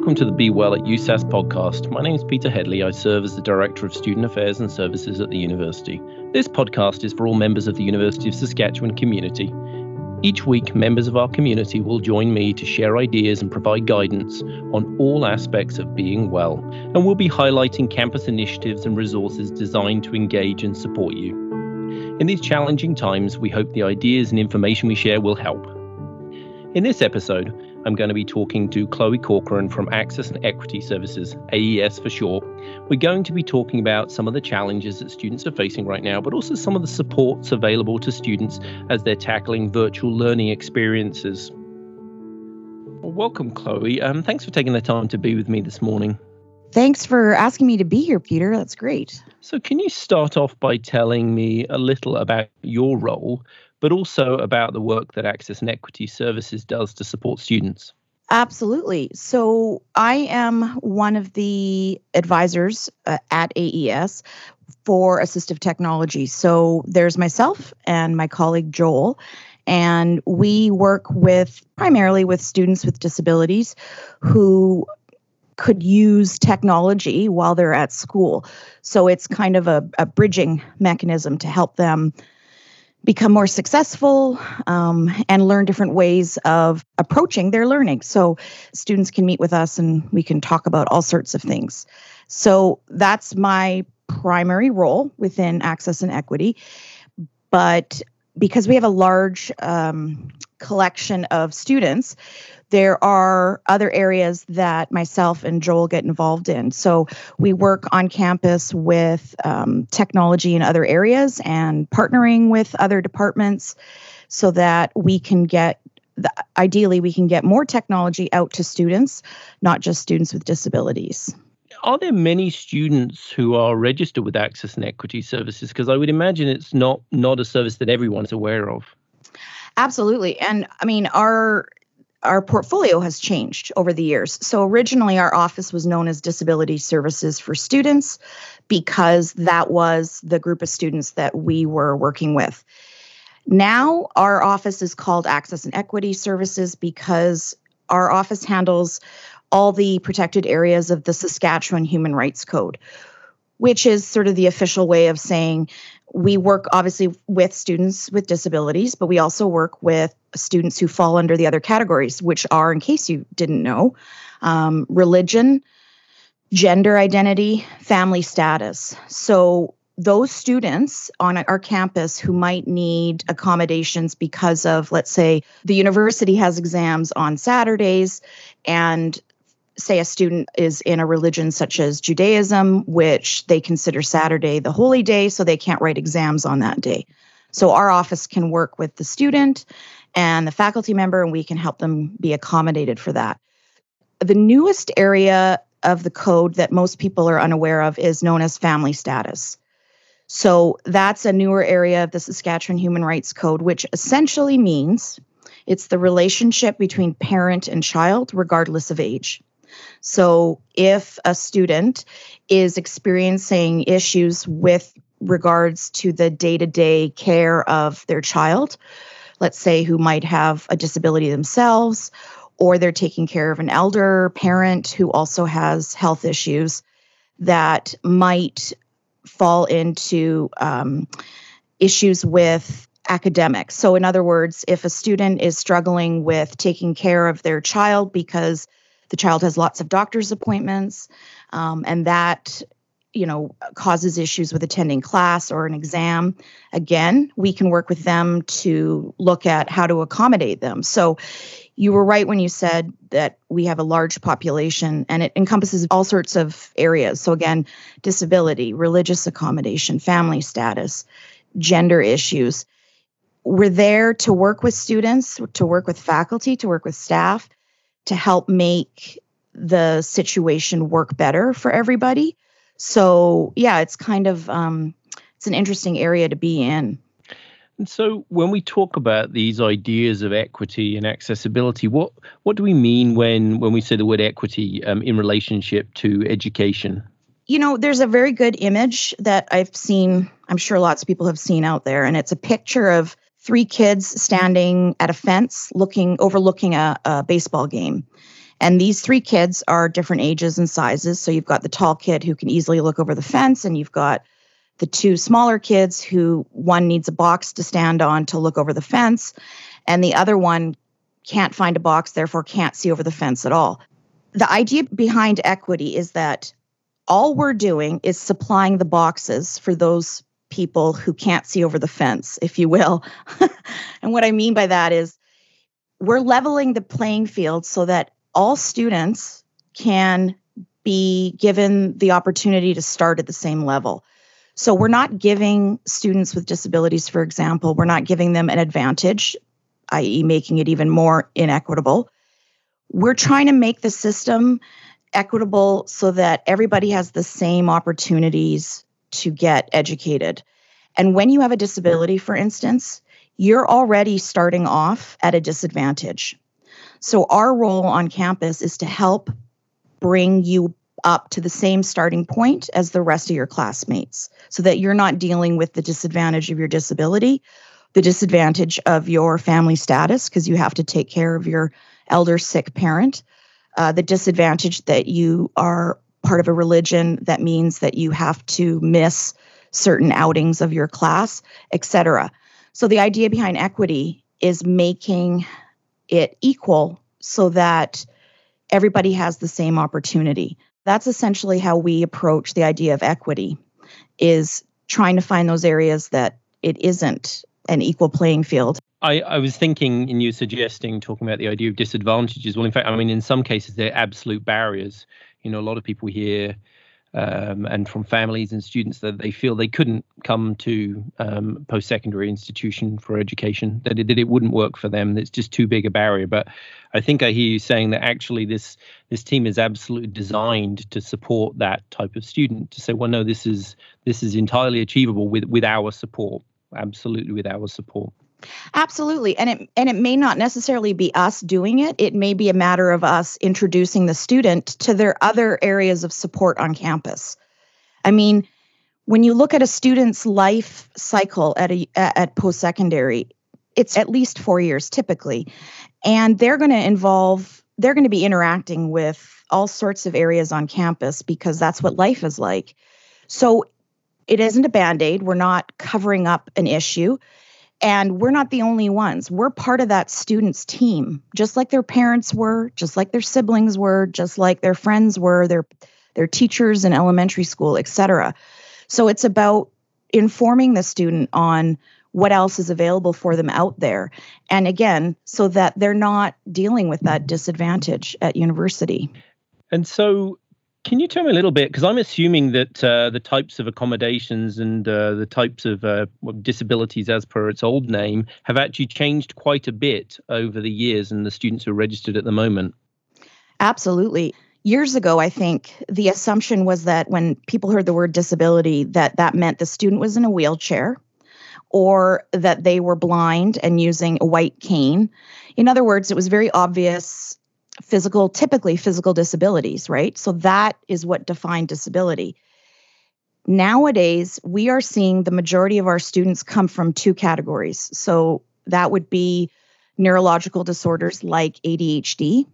welcome to the Be Well at USask podcast. My name is Peter Headley. I serve as the Director of Student Affairs and Services at the university. This podcast is for all members of the University of Saskatchewan community. Each week, members of our community will join me to share ideas and provide guidance on all aspects of being well, and we'll be highlighting campus initiatives and resources designed to engage and support you. In these challenging times, we hope the ideas and information we share will help. In this episode, I'm going to be talking to Chloe Corcoran from Access and Equity Services, AES for short. We're going to be talking about some of the challenges that students are facing right now, but also some of the supports available to students as they're tackling virtual learning experiences. Well, welcome, Chloe. Um, thanks for taking the time to be with me this morning. Thanks for asking me to be here, Peter. That's great. So, can you start off by telling me a little about your role but also about the work that Access and Equity Services does to support students. Absolutely. So I am one of the advisors uh, at AES for assistive technology. So there's myself and my colleague Joel, and we work with primarily with students with disabilities who could use technology while they're at school. So it's kind of a, a bridging mechanism to help them become more successful um, and learn different ways of approaching their learning. So, students can meet with us and we can talk about all sorts of things. So, that's my primary role within Access and Equity. But because we have a large um, collection of students, there are other areas that myself and Joel get involved in. So we work on campus with um, technology in other areas and partnering with other departments so that we can get the, ideally we can get more technology out to students, not just students with disabilities. Are there many students who are registered with Access and Equity Services? Because I would imagine it's not not a service that everyone is aware of. Absolutely. And I mean, our our portfolio has changed over the years. So originally our office was known as Disability Services for Students because that was the group of students that we were working with. Now our office is called Access and Equity Services because our office handles all the protected areas of the Saskatchewan Human Rights Code, which is sort of the official way of saying we work obviously with students with disabilities, but we also work with students who fall under the other categories, which are, in case you didn't know, um, religion, gender identity, family status. So, those students on our campus who might need accommodations because of, let's say, the university has exams on Saturdays and say a student is in a religion such as Judaism, which they consider Saturday the holy day, so they can't write exams on that day. So our office can work with the student and the faculty member, and we can help them be accommodated for that. The newest area of the code that most people are unaware of is known as family status. So that's a newer area of the Saskatchewan Human Rights Code, which essentially means it's the relationship between parent and child, regardless of age. So, if a student is experiencing issues with regards to the day to day care of their child, let's say who might have a disability themselves, or they're taking care of an elder parent who also has health issues that might fall into um, issues with academics. So, in other words, if a student is struggling with taking care of their child because the child has lots of doctor's appointments, um, and that you know causes issues with attending class or an exam. Again we can work with them to look at how to accommodate them. So you were right when you said that we have a large population and it encompasses all sorts of areas. So again disability religious accommodation family status gender issues. We're there to work with students to work with faculty to work with staff to help make the situation work better for everybody. So yeah, it's kind of um, it's an interesting area to be in. And so when we talk about these ideas of equity and accessibility, what what do we mean when when we say the word equity um, in relationship to education? You know, there's a very good image that I've seen. I'm sure lots of people have seen out there, and it's a picture of three kids standing at a fence looking overlooking a, a baseball game And these three kids are different ages and sizes. So you've got the tall kid who can easily look over the fence, and you've got the two smaller kids who one needs a box to stand on to look over the fence, and the other one can't find a box, therefore can't see over the fence at all. The idea behind equity is that all we're doing is supplying the boxes for those people who can't see over the fence, if you will. and what I mean by that is we're leveling the playing field so that all students can be given the opportunity to start at the same level. So we're not giving students with disabilities, for example, we're not giving them an advantage, i.e., making it even more inequitable. We're trying to make the system equitable so that everybody has the same opportunities to get educated. And when you have a disability, for instance, you're already starting off at a disadvantage. So, our role on campus is to help bring you up to the same starting point as the rest of your classmates so that you're not dealing with the disadvantage of your disability, the disadvantage of your family status, because you have to take care of your elder sick parent, uh, the disadvantage that you are part of a religion that means that you have to miss certain outings of your class, etc. So the idea behind equity is making it equal so that everybody has the same opportunity. That's essentially how we approach the idea of equity is trying to find those areas that it isn't an equal playing field. I, I was thinking in you suggesting talking about the idea of disadvantages. Well, in fact, I mean, in some cases, they're absolute barriers. You know, a lot of people here um, and from families and students that they feel they couldn't come to um, post-secondary institution for education that it, that it wouldn't work for them it's just too big a barrier. But i think i hear you saying that actually this this team is absolutely designed to support that type of student to say well no this is this is entirely achievable with with our support absolutely with our support Absolutely. And it and it may not necessarily be us doing it. It may be a matter of us introducing the student to their other areas of support on campus. I mean, when you look at a student's life cycle at a at post-secondary, it's at least 4 years typically. And they're going to involve they're going to be interacting with all sorts of areas on campus because that's what life is like. So it isn't a band-aid. We're not covering up an issue and we're not the only ones. We're part of that student's team, just like their parents were, just like their siblings were, just like their friends were, their their teachers in elementary school, etc. So it's about informing the student on what else is available for them out there. And again, so that they're not dealing with that disadvantage at university. And so can you tell me a little bit? Because I'm assuming that uh, the types of accommodations and uh, the types of uh, disabilities, as per its old name, have actually changed quite a bit over the years and the students who are registered at the moment. Absolutely. Years ago, I think the assumption was that when people heard the word disability, that that meant the student was in a wheelchair or that they were blind and using a white cane. In other words, it was very obvious physical, typically physical disabilities, right? So that is what defined disability. Nowadays, we are seeing the majority of our students come from two categories. So that would be neurological disorders like ADHD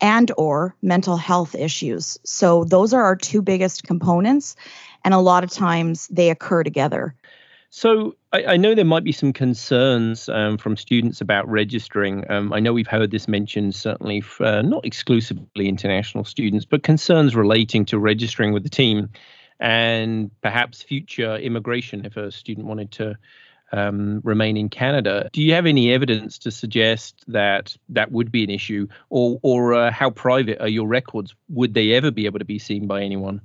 and or mental health issues. So those are our two biggest components and a lot of times they occur together. So I, I, know there might be some concerns um, from students about registering. Um, I know we've heard this mentioned certainly, for, uh, not exclusively international students, but concerns relating to registering with the team and perhaps future immigration if a student wanted to um, remain in Canada. Do you have any evidence to suggest that that would be an issue, or or uh, how private are your records? Would they ever be able to be seen by anyone?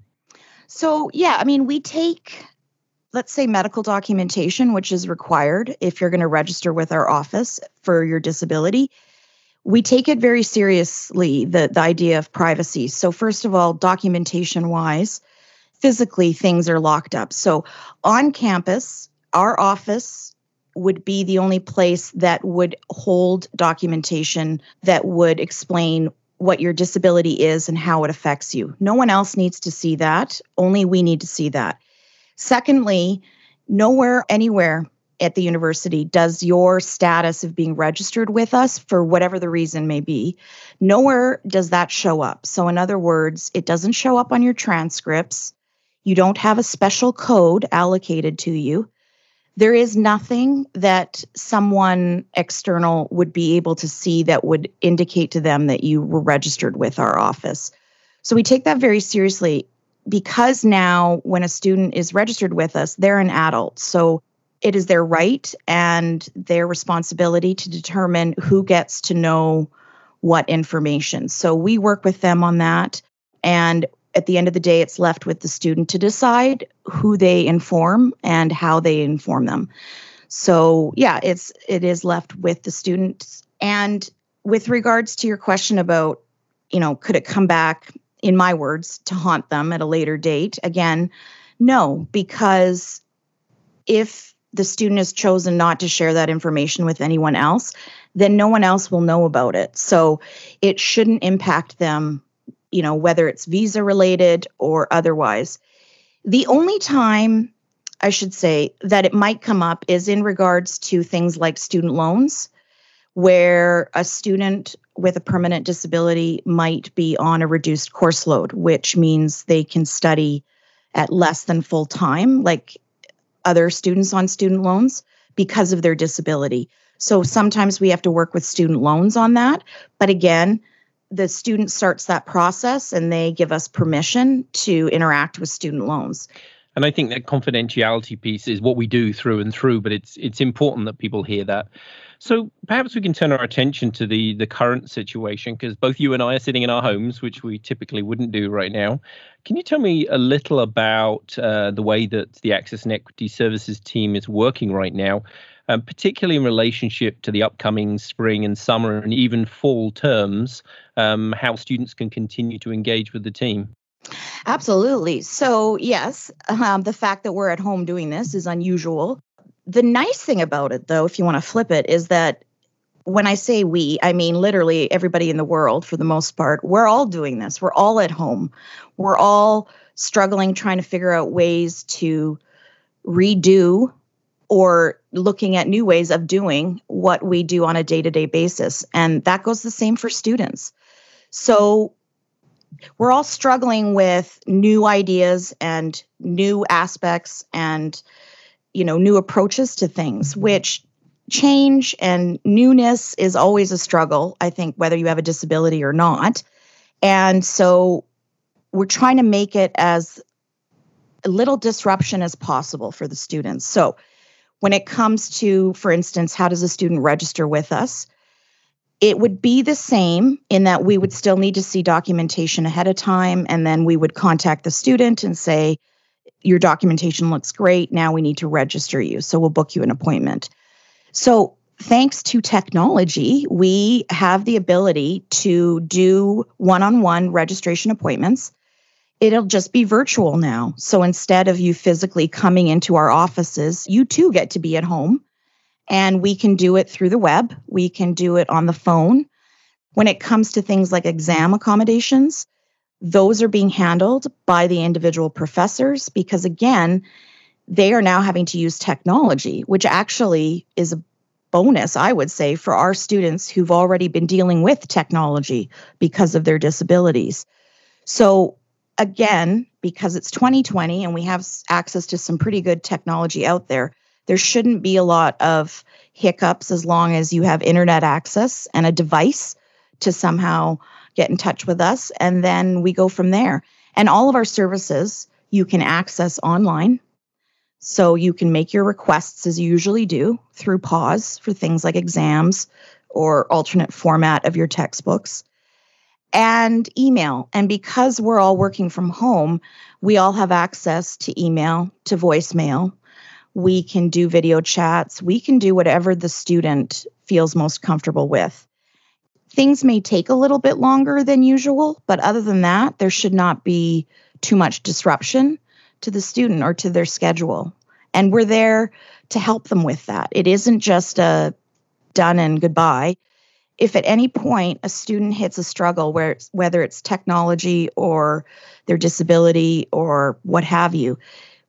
So yeah, I mean, we take let's say medical documentation, which is required if you're going to register with our office for your disability, we take it very seriously, the, the idea of privacy. So, first of all, documentation wise, physically things are locked up. So, on campus, our office would be the only place that would hold documentation that would explain what your disability is and how it affects you. No one else needs to see that, only we need to see that. Secondly, nowhere, anywhere at the university does your status of being registered with us for whatever the reason may be nowhere does that show up. So in other words it doesn't show up on your transcripts. You don't have a special code allocated to you. There is nothing that someone external would be able to see that would indicate to them that you were registered with our office. So we take that very seriously because now when a student is registered with us, they're an adult. So it is their right and their responsibility to determine who gets to know what information. So we work with them on that. And at the end of the day, it's left with the student to decide who they inform and how they inform them. So yeah, it's it is left with the students. And with regards to your question about, you know, could it come back? In my words, to haunt them at a later date. Again, no, because if the student has chosen not to share that information with anyone else, then no one else will know about it. So it shouldn't impact them, you know, whether it's visa related or otherwise. The only time I should say that it might come up is in regards to things like student loans, where a student with a permanent disability might be on a reduced course load, which means they can study at less than full time, like other students on student loans, because of their disability. So sometimes we have to work with student loans on that. But again, the student starts that process and they give us permission to interact with student loans. And I think that confidentiality piece is what we do through and through, but it's it's important that people hear that. So perhaps we can turn our attention to the the current situation because both you and I are sitting in our homes, which we typically wouldn't do right now. Can you tell me a little about uh, the way that the Access and Equity Services team is working right now, um, particularly in relationship to the upcoming spring and summer and even fall terms? Um, how students can continue to engage with the team? Absolutely. So, yes, um, the fact that we're at home doing this is unusual. The nice thing about it, though, if you want to flip it, is that when I say we, I mean literally everybody in the world for the most part. We're all doing this. We're all at home. We're all struggling trying to figure out ways to redo or looking at new ways of doing what we do on a day to day basis. And that goes the same for students. So we're all struggling with new ideas and new aspects and you know new approaches to things mm-hmm. which change and newness is always a struggle i think whether you have a disability or not. And so we're trying to make it as little disruption as possible for the students. So when it comes to for instance how does a student register with us? It would be the same in that we would still need to see documentation ahead of time and then we would contact the student and say your documentation looks great. Now we need to register you. So we'll book you an appointment. So, thanks to technology, we have the ability to do one on one registration appointments. It'll just be virtual now. So, instead of you physically coming into our offices, you too get to be at home. And we can do it through the web, we can do it on the phone. When it comes to things like exam accommodations, those are being handled by the individual professors because, again, they are now having to use technology, which actually is a bonus, I would say, for our students who've already been dealing with technology because of their disabilities. So, again, because it's 2020 and we have access to some pretty good technology out there, there shouldn't be a lot of hiccups as long as you have internet access and a device to somehow get in touch with us, and then we go from there. And all of our services you can access online. So you can make your requests as you usually do through PAWS for things like exams or alternate format of your textbooks and email. And because we're all working from home, we all have access to email, to voicemail. We can do video chats. We can do whatever the student feels most comfortable with. Things may take a little bit longer than usual, but other than that, there should not be too much disruption to the student or to their schedule. And we're there to help them with that. It isn't just a done and goodbye. If at any point a student hits a struggle where whether it's technology or their disability or what have you,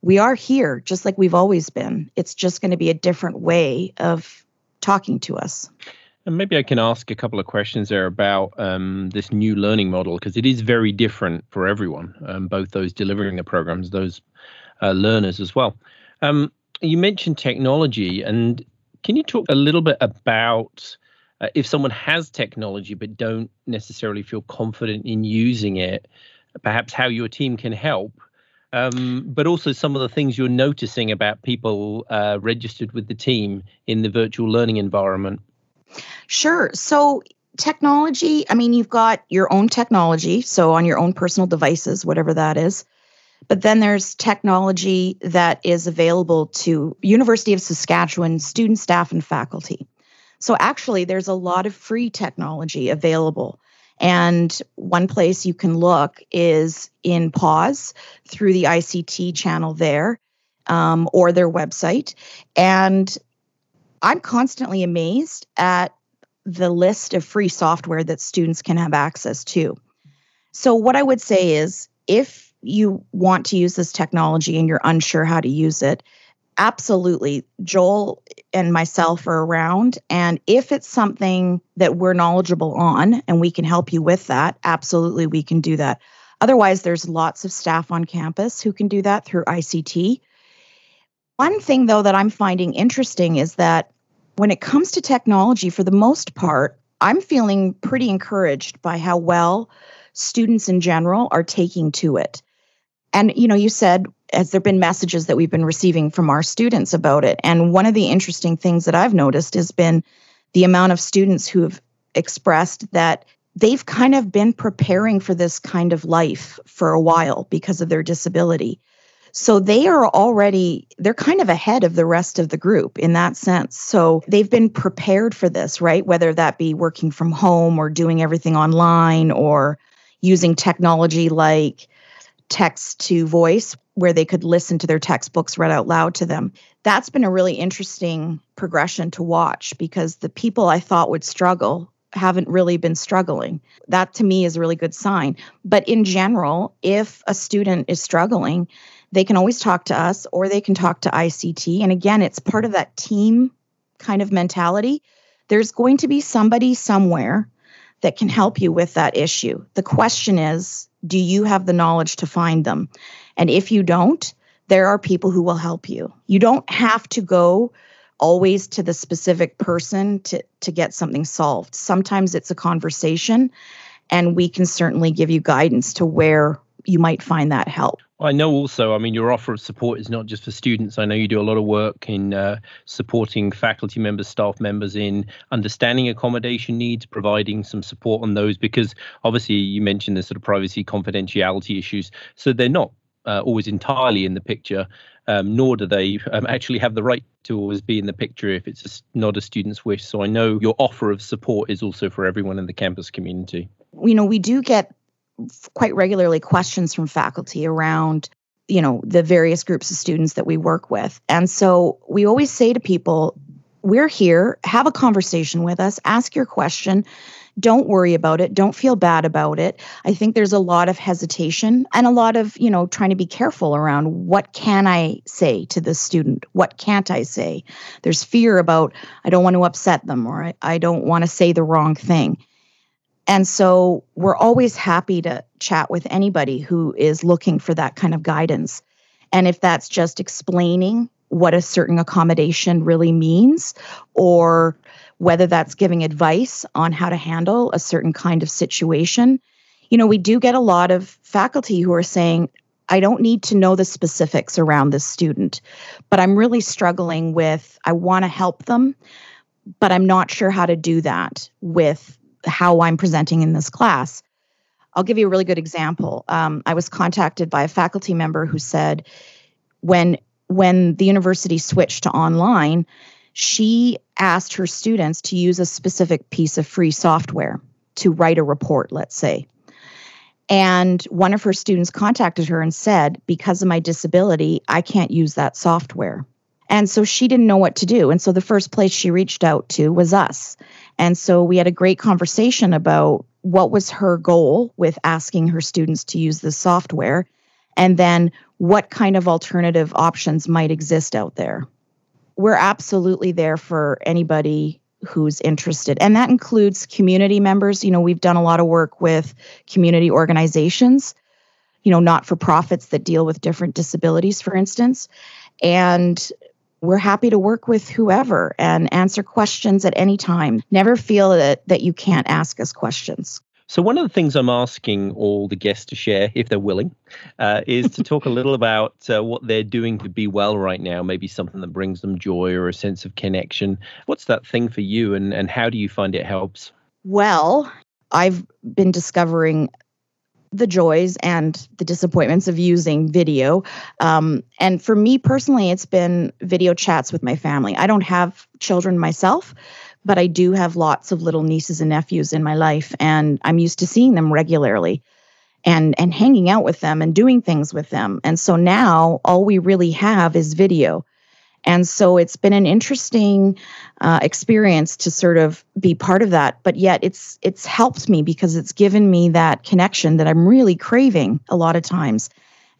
we are here just like we've always been. It's just going to be a different way of talking to us. And maybe I can ask a couple of questions there about um, this new learning model because it is very different for everyone, um, both those delivering the programs, those uh, learners as well. Um, you mentioned technology, and can you talk a little bit about uh, if someone has technology but don't necessarily feel confident in using it, perhaps how your team can help? Um, but also some of the things you're noticing about people uh, registered with the team in the virtual learning environment. Sure. So, technology, I mean, you've got your own technology, so on your own personal devices, whatever that is. But then there's technology that is available to University of Saskatchewan student, staff, and faculty. So actually, there's a lot of free technology available. And one place you can look is in PAWS through the ICT channel there um, or their website. And I'm constantly amazed at the list of free software that students can have access to. So, what I would say is if you want to use this technology and you're unsure how to use it, absolutely, Joel and myself are around. And if it's something that we're knowledgeable on and we can help you with that, absolutely, we can do that. Otherwise, there's lots of staff on campus who can do that through ICT. One thing, though, that I'm finding interesting is that when it comes to technology, for the most part, I'm feeling pretty encouraged by how well students in general are taking to it. And, you know, you said, has there been messages that we've been receiving from our students about it? And one of the interesting things that I've noticed has been the amount of students who have expressed that they've kind of been preparing for this kind of life for a while because of their disability. So they are already, they're kind of ahead of the rest of the group in that sense. So they've been prepared for this, right? Whether that be working from home or doing everything online or using technology like text to voice, where they could listen to their textbooks read out loud to them. That's been a really interesting progression to watch because the people I thought would struggle haven't really been struggling. That to me is a really good sign. But in general, if a student is struggling, they can always talk to us or they can talk to ICT. And again, it's part of that team kind of mentality. There's going to be somebody somewhere that can help you with that issue. The question is do you have the knowledge to find them? And if you don't, there are people who will help you. You don't have to go always to the specific person to, to get something solved. Sometimes it's a conversation, and we can certainly give you guidance to where you might find that help. I know also, I mean, your offer of support is not just for students. I know you do a lot of work in uh, supporting faculty members, staff members in understanding accommodation needs, providing some support on those, because obviously you mentioned the sort of privacy, confidentiality issues. So they're not uh, always entirely in the picture, um, nor do they um, actually have the right to always be in the picture if it's a, not a student's wish. So I know your offer of support is also for everyone in the campus community. You know, we do get quite regularly questions from faculty around you know the various groups of students that we work with. And so we always say to people we're here. Have a conversation with us. Ask your question. Don't worry about it. Don't feel bad about it. I think there's a lot of hesitation and a lot of you know trying to be careful around what can i say to the student? What can't i say? There's fear about i don't want to upset them or i, I don't want to say the wrong thing and so we're always happy to chat with anybody who is looking for that kind of guidance. And if that's just explaining what a certain accommodation really means, or whether that's giving advice on how to handle a certain kind of situation, you know, we do get a lot of faculty who are saying, I don't need to know the specifics around this student, but I'm really struggling with, I want to help them, but I'm not sure how to do that with how I'm presenting in this class. I'll give you a really good example. Um, I was contacted by a faculty member who said when when the university switched to online, she asked her students to use a specific piece of free software to write a report, let's say. And one of her students contacted her and said, Because of my disability, I can't use that software. And so she didn't know what to do. And so the first place she reached out to was us. And so we had a great conversation about what was her goal with asking her students to use the software. And then what kind of alternative options might exist out there. We're absolutely there for anybody who's interested. And that includes community members. You know, we've done a lot of work with community organizations, you know, not for profits that deal with different disabilities, for instance. And we're happy to work with whoever and answer questions at any time. Never feel that, that you can't ask us questions. So, one of the things I'm asking all the guests to share, if they're willing, uh, is to talk a little about uh, what they're doing to be well right now, maybe something that brings them joy or a sense of connection. What's that thing for you, and, and how do you find it helps? Well, I've been discovering the joys and the disappointments of using video. Um, and for me personally, it's been video chats with my family. I don't have children myself, but I do have lots of little nieces and nephews in my life, and I'm used to seeing them regularly and and hanging out with them and doing things with them. And so now all we really have is video. And so it's been an interesting uh, experience to sort of be part of that, but yet it's it's helped me because it's given me that connection that I'm really craving a lot of times.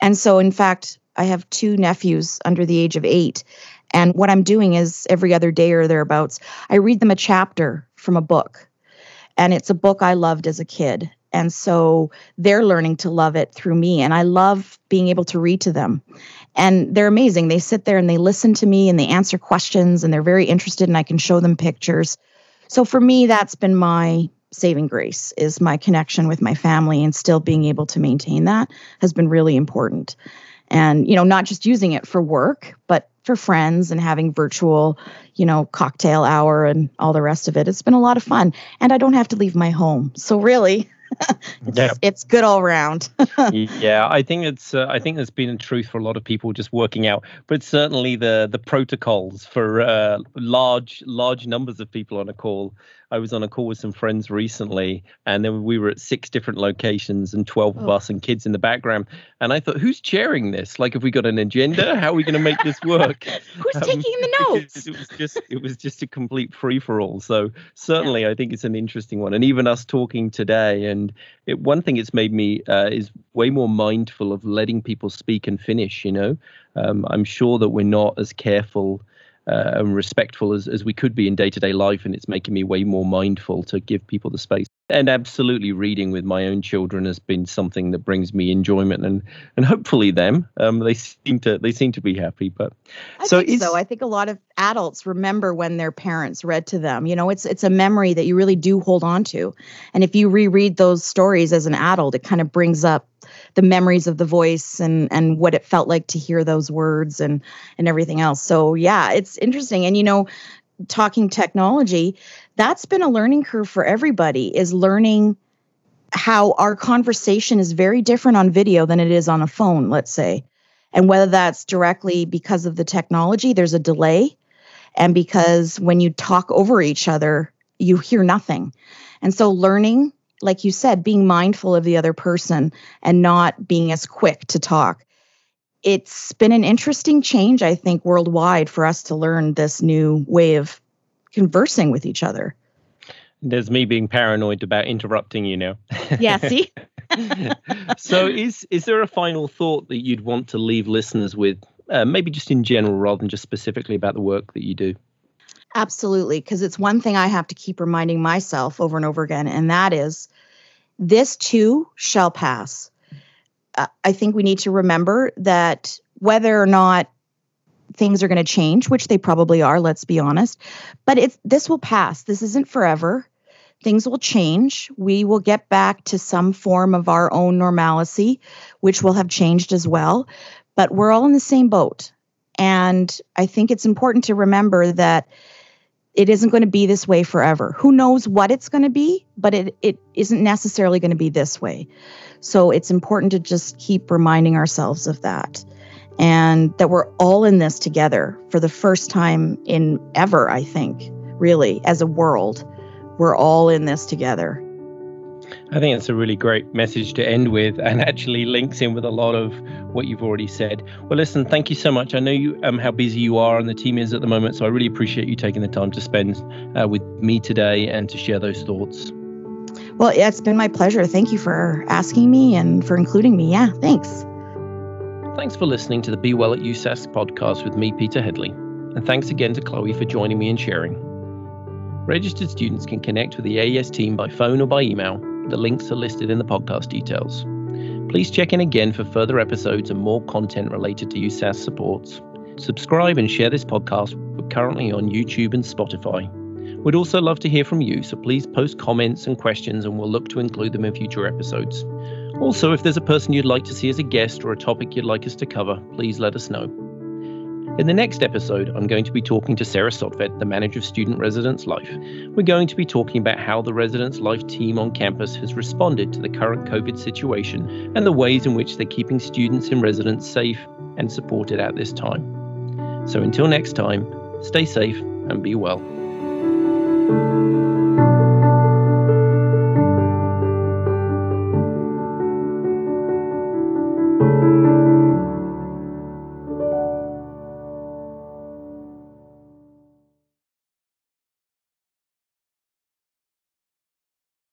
And so, in fact, I have two nephews under the age of eight, and what I'm doing is every other day or thereabouts, I read them a chapter from a book. And it's a book I loved as a kid. And so they're learning to love it through me. And I love being able to read to them. And they're amazing. They sit there and they listen to me and they answer questions and they're very interested and I can show them pictures. So for me, that's been my saving grace is my connection with my family and still being able to maintain that has been really important and you know not just using it for work but for friends and having virtual, you know, cocktail hour and all the rest of it. It's been a lot of fun. And I don't have to leave my home. So really, it's, yeah. it's good all round. yeah, I think it's uh, I think there's been a truth for a lot of people just working out, but certainly the the protocols for uh, large large numbers of people on a call I was on a call with some friends recently, and then we were at six different locations and 12 oh. of us and kids in the background. And I thought, who's chairing this? Like, have we got an agenda? How are we going to make this work? who's um, taking the notes? It was just it was just a complete free for all. So certainly, yeah. I think it's an interesting one. And even us talking today, and it, one thing it's made me uh, is way more mindful of letting people speak and finish. You know, um, I'm sure that we're not as careful uh, and respectful as, as we could be in day to day life. And it's making me way more mindful to give people the space. And absolutely, reading with my own children has been something that brings me enjoyment, and and hopefully them. Um, they seem to they seem to be happy. But I so think so. I think a lot of adults remember when their parents read to them. You know, it's it's a memory that you really do hold on to, and if you reread those stories as an adult, it kind of brings up the memories of the voice and and what it felt like to hear those words and and everything else. So yeah, it's interesting. And you know, talking technology, that's been a learning curve for everybody is learning how our conversation is very different on video than it is on a phone, let's say. And whether that's directly because of the technology, there's a delay, and because when you talk over each other, you hear nothing. And so learning like you said, being mindful of the other person and not being as quick to talk. It's been an interesting change, I think, worldwide for us to learn this new way of conversing with each other. There's me being paranoid about interrupting you now. Yeah, see? so is is there a final thought that you'd want to leave listeners with, uh, maybe just in general rather than just specifically about the work that you do? Absolutely, because it's one thing I have to keep reminding myself over and over again, and that is this too shall pass. Uh, I think we need to remember that whether or not things are going to change, which they probably are, let's be honest, but it's this will pass. This isn't forever. Things will change. We will get back to some form of our own normalcy, which will have changed as well. But we're all in the same boat. And I think it's important to remember that it isn't going to be this way forever. Who knows what it's going to be, but it, it isn't necessarily going to be this way. So it's important to just keep reminding ourselves of that and that we're all in this together for the first time in ever, I think, really, as a world. We're all in this together. I think it's a really great message to end with and actually links in with a lot of what you've already said. Well, listen, thank you so much. I know you um, how busy you are and the team is at the moment, so I really appreciate you taking the time to spend uh, with me today and to share those thoughts. Well, yeah, it's been my pleasure. Thank you for asking me and for including me. Yeah, thanks. Thanks for listening to the Be Well at USask podcast with me, Peter Headley, and thanks again to Chloe for joining me and sharing. Registered students can connect with the AES team by phone or by email. The links are listed in the podcast details. Please check in again for further episodes and more content related to USask supports. Subscribe and share this podcast. We're currently on YouTube and Spotify. We'd also love to hear from you, so please post comments and questions and we'll look to include them in future episodes. Also, if there's a person you'd like to see as a guest or a topic you'd like us to cover, please let us know. In the next episode, I'm going to be talking to Sarah Sotvet, the manager of Student Residence Life. We're going to be talking about how the Residence Life team on campus has responded to the current COVID situation and the ways in which they're keeping students in residence safe and supported at this time. So until next time, stay safe and be well.